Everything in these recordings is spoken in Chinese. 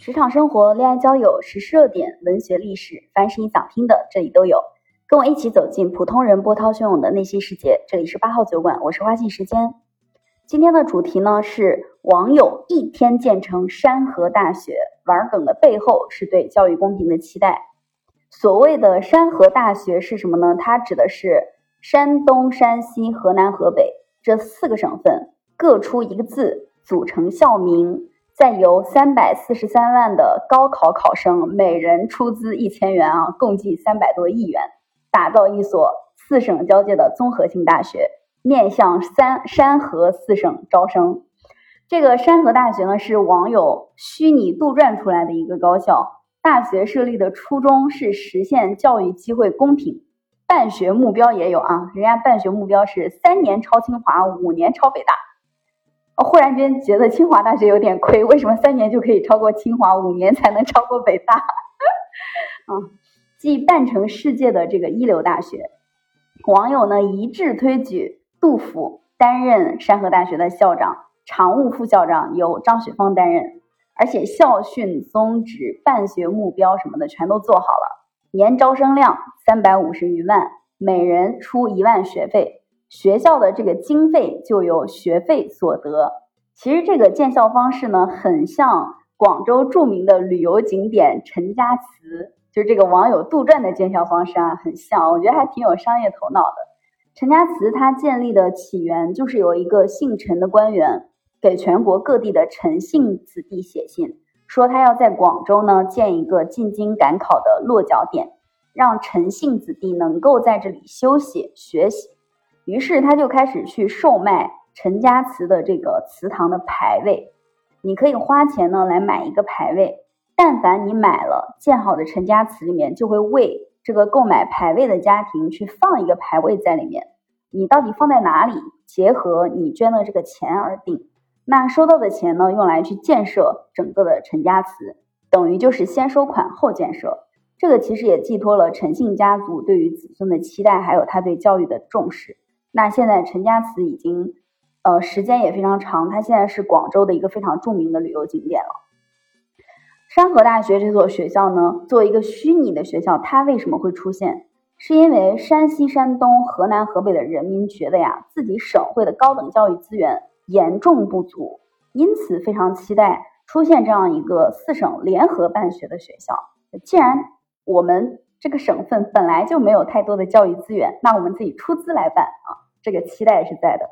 职场生活、恋爱交友、时事热点、文学历史，凡是你想听的，这里都有。跟我一起走进普通人波涛汹涌的内心世界。这里是八号酒馆，我是花信时间。今天的主题呢是网友一天建成山河大学，玩梗的背后是对教育公平的期待。所谓的山河大学是什么呢？它指的是山东、山西、河南、河北这四个省份各出一个字组成校名。再由三百四十三万的高考考生每人出资一千元啊，共计三百多亿元，打造一所四省交界的综合性大学，面向三山河四省招生。这个山河大学呢，是网友虚拟杜撰出来的一个高校。大学设立的初衷是实现教育机会公平，办学目标也有啊，人家办学目标是三年超清华，五年超北大。忽然间觉得清华大学有点亏，为什么三年就可以超过清华，五年才能超过北大？啊，继办成世界的这个一流大学，网友呢一致推举杜甫担任山河大学的校长，常务副校长由张雪峰担任，而且校训、宗旨、办学目标什么的全都做好了，年招生量三百五十余万，每人出一万学费。学校的这个经费就由学费所得。其实这个建校方式呢，很像广州著名的旅游景点陈家祠，就是这个网友杜撰的建校方式啊，很像。我觉得还挺有商业头脑的。陈家祠它建立的起源就是有一个姓陈的官员给全国各地的陈姓子弟写信，说他要在广州呢建一个进京赶考的落脚点，让陈姓子弟能够在这里休息学习。于是他就开始去售卖陈家祠的这个祠堂的牌位，你可以花钱呢来买一个牌位，但凡你买了建好的陈家祠里面，就会为这个购买牌位的家庭去放一个牌位在里面。你到底放在哪里，结合你捐的这个钱而定。那收到的钱呢，用来去建设整个的陈家祠，等于就是先收款后建设。这个其实也寄托了陈姓家族对于子孙的期待，还有他对教育的重视。那现在陈家祠已经，呃，时间也非常长，它现在是广州的一个非常著名的旅游景点了。山河大学这所学校呢，作为一个虚拟的学校，它为什么会出现？是因为山西、山东、河南、河北的人民觉得呀，自己省会的高等教育资源严重不足，因此非常期待出现这样一个四省联合办学的学校。既然我们这个省份本来就没有太多的教育资源，那我们自己出资来办啊，这个期待是在的。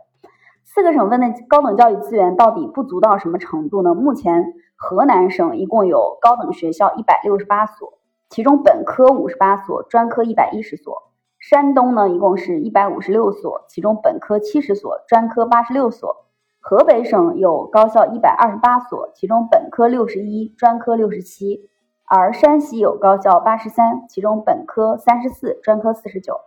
四个省份的高等教育资源到底不足到什么程度呢？目前河南省一共有高等学校一百六十八所，其中本科五十八所，专科一百一十所。山东呢一共是一百五十六所，其中本科七十所，专科八十六所。河北省有高校一百二十八所，其中本科六十一，专科六十七。而山西有高校八十三，其中本科三十四，专科四十九。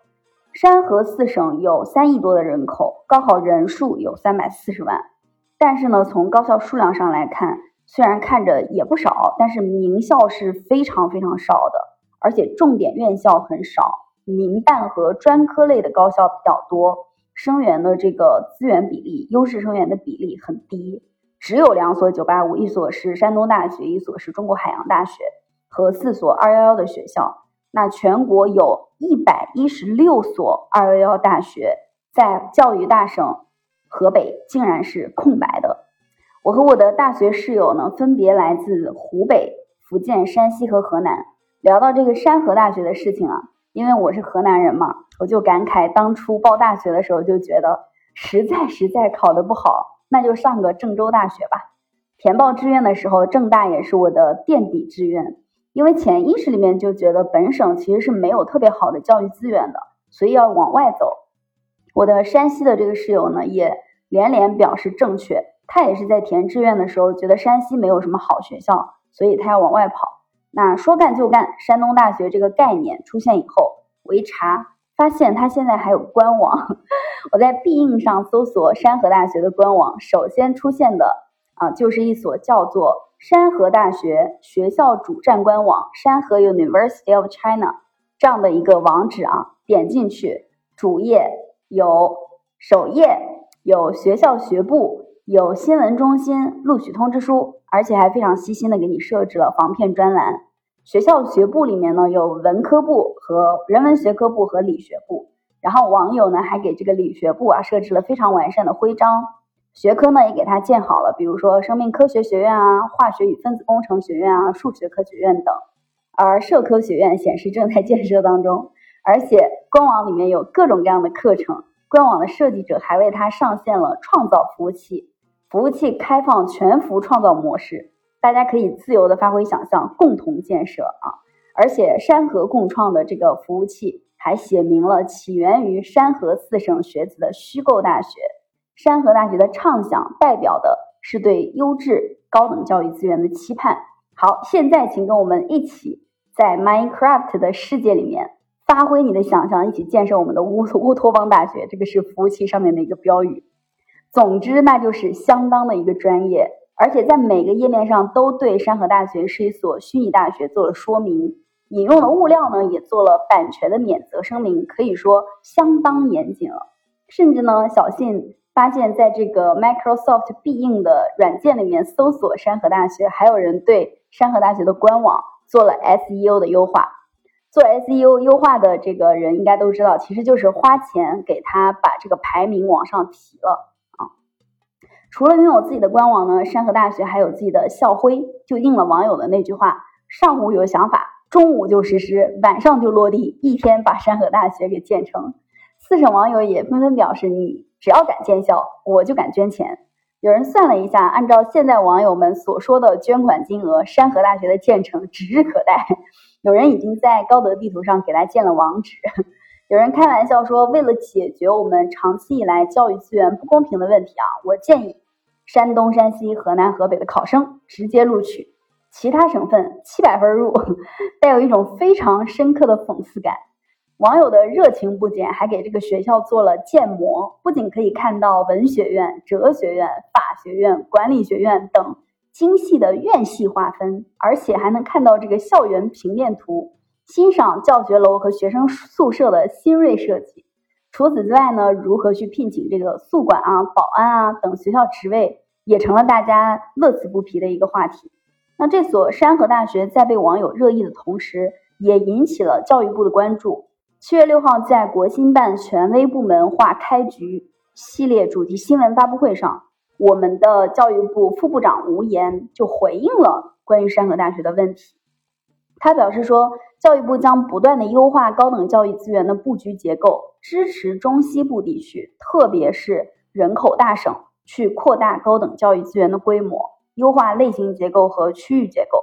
山河四省有三亿多的人口，高考人数有三百四十万。但是呢，从高校数量上来看，虽然看着也不少，但是名校是非常非常少的，而且重点院校很少，民办和专科类的高校比较多，生源的这个资源比例，优势生源的比例很低，只有两所九八五，一所是山东大学，一所是中国海洋大学。和四所二幺幺的学校，那全国有一百一十六所二幺幺大学，在教育大省河北竟然是空白的。我和我的大学室友呢，分别来自湖北、福建、山西和河南。聊到这个山河大学的事情啊，因为我是河南人嘛，我就感慨当初报大学的时候就觉得，实在实在考得不好，那就上个郑州大学吧。填报志愿的时候，郑大也是我的垫底志愿。因为潜意识里面就觉得本省其实是没有特别好的教育资源的，所以要往外走。我的山西的这个室友呢，也连连表示正确。他也是在填志愿的时候觉得山西没有什么好学校，所以他要往外跑。那说干就干，山东大学这个概念出现以后，我一查发现它现在还有官网。我在必应上搜索山河大学的官网，首先出现的啊就是一所叫做。山河大学学校主站官网，山河 University of China 这样的一个网址啊，点进去，主页有首页有学校学部，有新闻中心录取通知书，而且还非常细心的给你设置了防骗专栏。学校学部里面呢有文科部和人文学科部和理学部，然后网友呢还给这个理学部啊设置了非常完善的徽章，学科呢也给它建好了，比如说生命科学学院啊、化学与分子工程学院啊、数学科学院等。而社科学院显示正在建设当中，而且官网里面有各种各样的课程，官网的设计者还为它上线了创造服务器，服务器开放全服创造模式，大家可以自由的发挥想象，共同建设啊！而且山河共创的这个服务器还写明了起源于山河四省学子的虚构大学，山河大学的畅想代表的是对优质高等教育资源的期盼。好，现在请跟我们一起在 Minecraft 的世界里面发挥你的想象，一起建设我们的乌乌托邦大学。这个是服务器上面的一个标语。总之，那就是相当的一个专业，而且在每个页面上都对山河大学是一所虚拟大学做了说明，引用的物料呢也做了版权的免责声明，可以说相当严谨了。甚至呢，小信。发现，在这个 Microsoft 必应的软件里面搜索山河大学，还有人对山河大学的官网做了 SEO 的优化。做 SEO 优化的这个人应该都知道，其实就是花钱给他把这个排名往上提了啊。除了拥有自己的官网呢，山河大学还有自己的校徽，就应了网友的那句话：上午有想法，中午就实施，晚上就落地，一天把山河大学给建成。四省网友也纷纷表示，你只要敢建校，我就敢捐钱。有人算了一下，按照现在网友们所说的捐款金额，山河大学的建成指日可待。有人已经在高德地图上给他建了网址。有人开玩笑说，为了解决我们长期以来教育资源不公平的问题啊，我建议山东、山西、河南、河北的考生直接录取，其他省份七百分入，带有一种非常深刻的讽刺感。网友的热情不减，还给这个学校做了建模，不仅可以看到文学院、哲学院、法学院、管理学院等精细的院系划分，而且还能看到这个校园平面图，欣赏教学楼和学生宿舍的新锐设计。除此之外呢，如何去聘请这个宿管啊、保安啊等学校职位，也成了大家乐此不疲的一个话题。那这所山河大学在被网友热议的同时，也引起了教育部的关注。七月六号，在国新办权威部门化开局系列主题新闻发布会上，我们的教育部副部长吴岩就回应了关于山河大学的问题。他表示说，教育部将不断的优化高等教育资源的布局结构，支持中西部地区，特别是人口大省，去扩大高等教育资源的规模，优化类型结构和区域结构。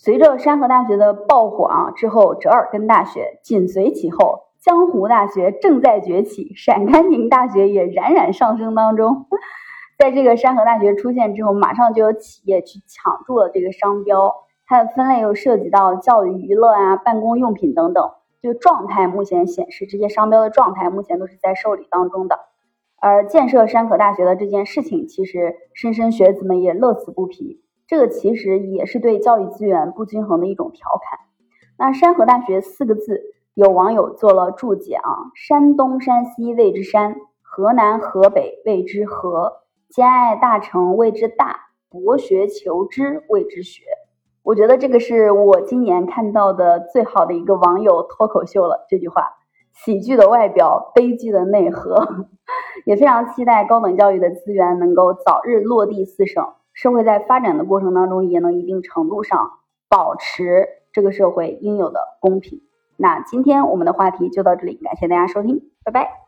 随着山河大学的爆火啊，之后折耳根大学紧随其后，江湖大学正在崛起，陕甘宁大学也冉冉上升当中。在这个山河大学出现之后，马上就有企业去抢注了这个商标，它的分类又涉及到教育娱乐啊、办公用品等等。就状态目前显示，这些商标的状态目前都是在受理当中的。而建设山河大学的这件事情，其实莘莘学子们也乐此不疲。这个其实也是对教育资源不均衡的一种调侃。那山河大学四个字，有网友做了注解啊：山东、山西谓之山，河南、河北谓之河，兼爱大成谓之大，博学求知谓之学。我觉得这个是我今年看到的最好的一个网友脱口秀了。这句话，喜剧的外表，悲剧的内核。也非常期待高等教育的资源能够早日落地四省。社会在发展的过程当中，也能一定程度上保持这个社会应有的公平。那今天我们的话题就到这里，感谢大家收听，拜拜。